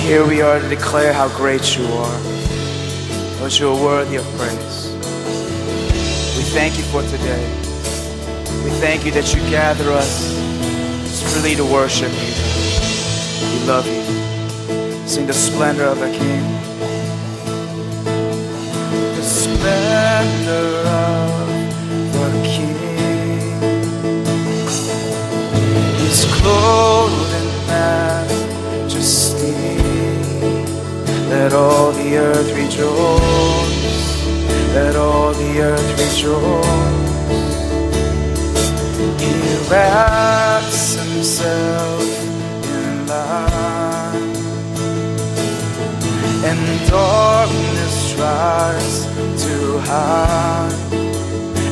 Here we are to declare how great you are. Lord, you are worthy of praise. We thank you for today. We thank you that you gather us freely to worship you. We love you. Sing the splendor of the King. The splendor of the King. He's clothed Let all the earth rejoice. Let all the earth rejoice. He wraps himself in light, and darkness tries to hide,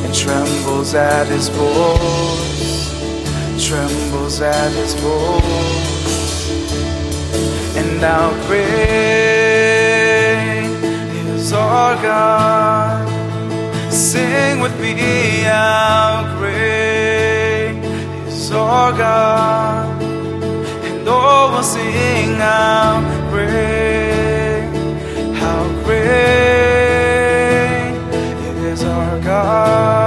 and trembles at his voice, trembles at his voice, and how great is our God. Sing with me, how great is our God. And all will sing, how great, how great is our God.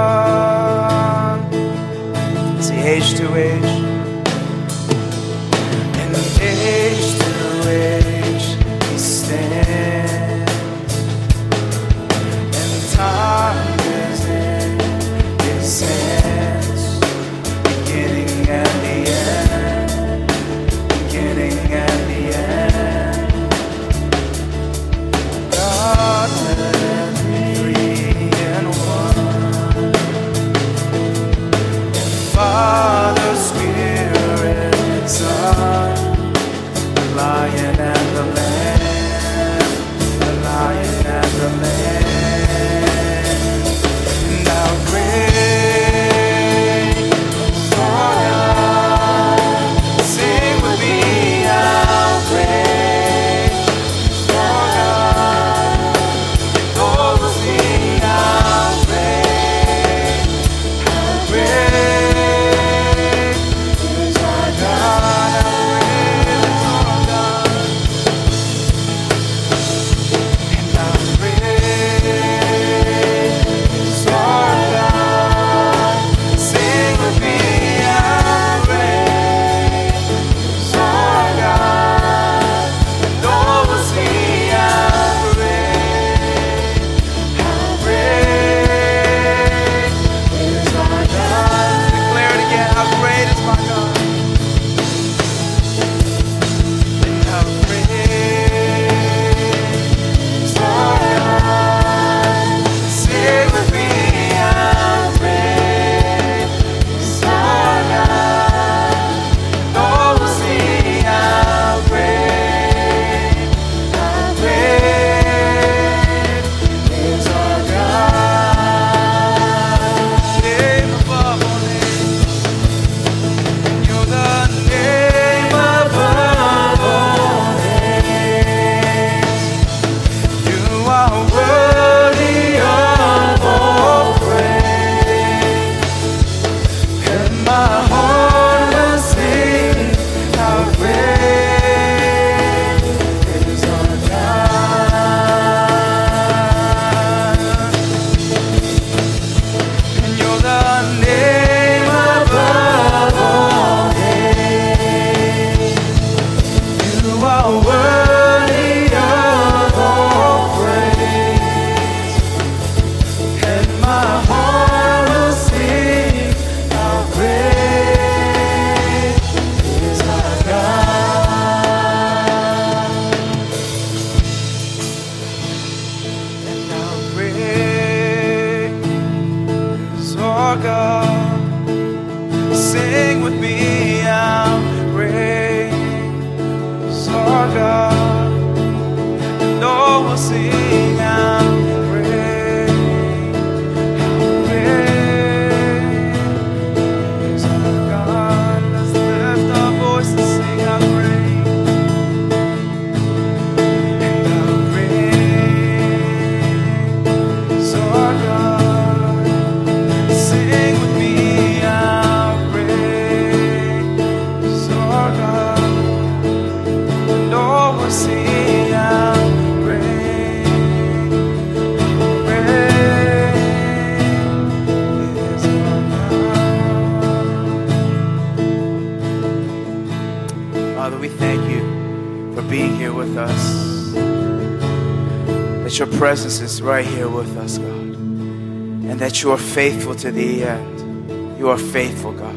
Presence is right here with us, God. And that you are faithful to the end. You are faithful, God.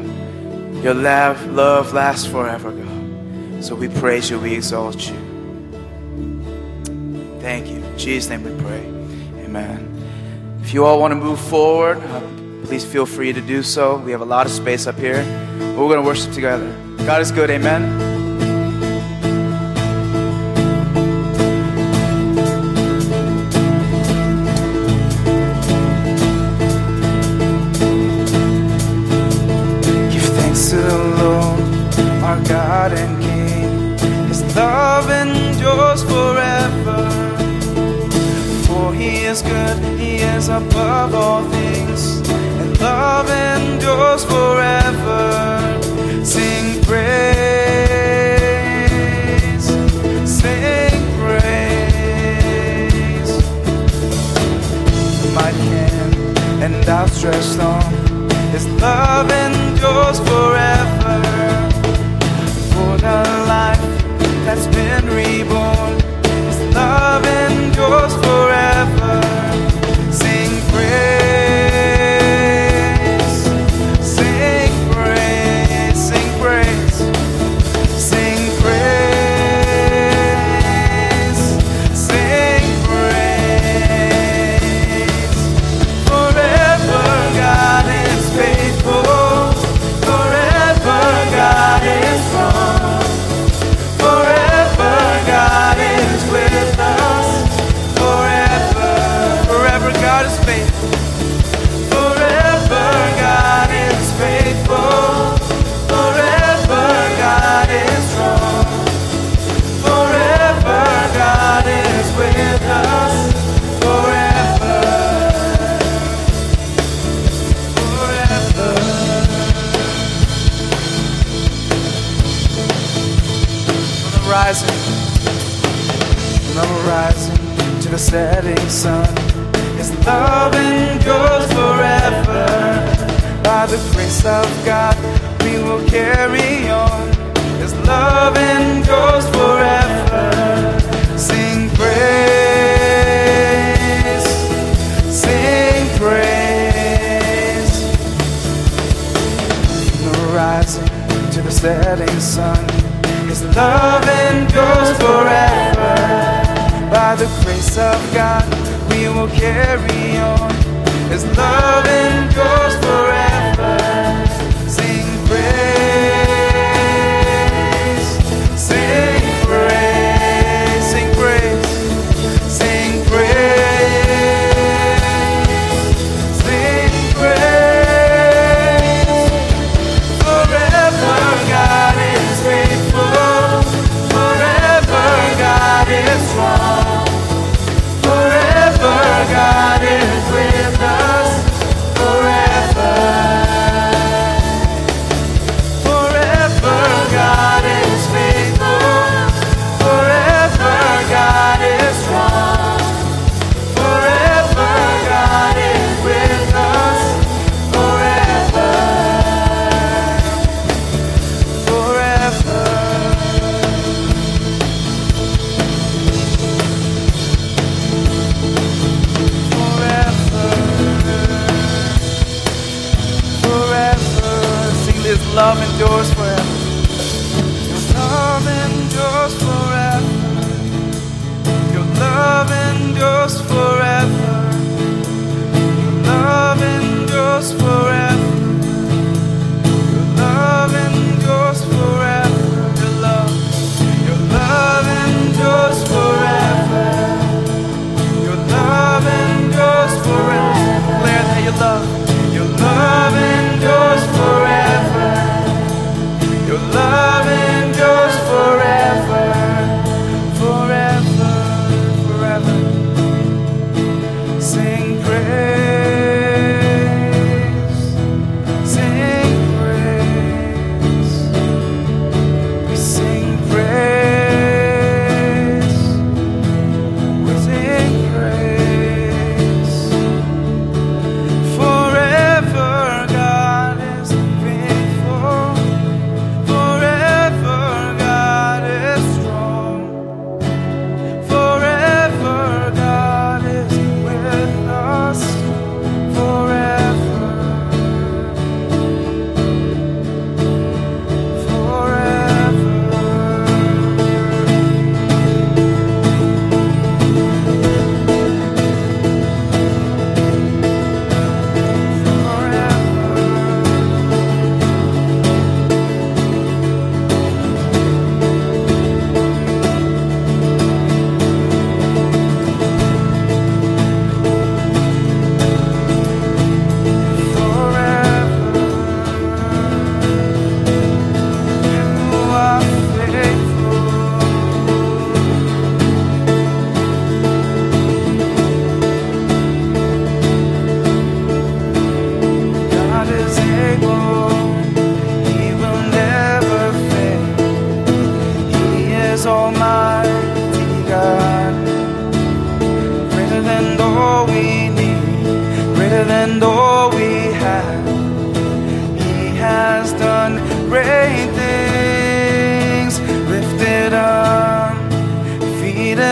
Your love, love lasts forever, God. So we praise you, we exalt you. Thank you. In Jesus' name we pray. Amen. If you all want to move forward, uh, please feel free to do so. We have a lot of space up here. We're going to worship together. God is good. Amen. The setting sun, His love endures forever. By the grace of God, we will carry on. His love endures forever. Sing praise, sing praise the rising to the setting sun. His love endures forever. Of God, we will carry on. His love endures forever.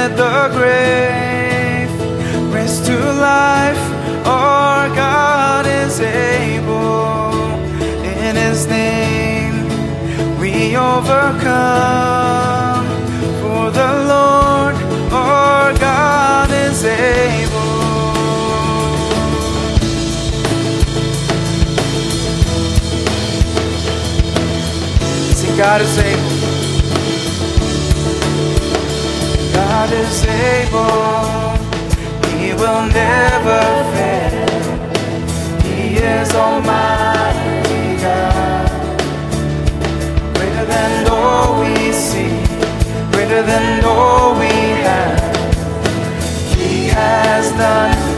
Let the grave. Raised to life our God is able. In his name we overcome. For the Lord our God is able. God is able. is able, He will never fail. He is Almighty God, greater than all we see, greater than all we have. He has done.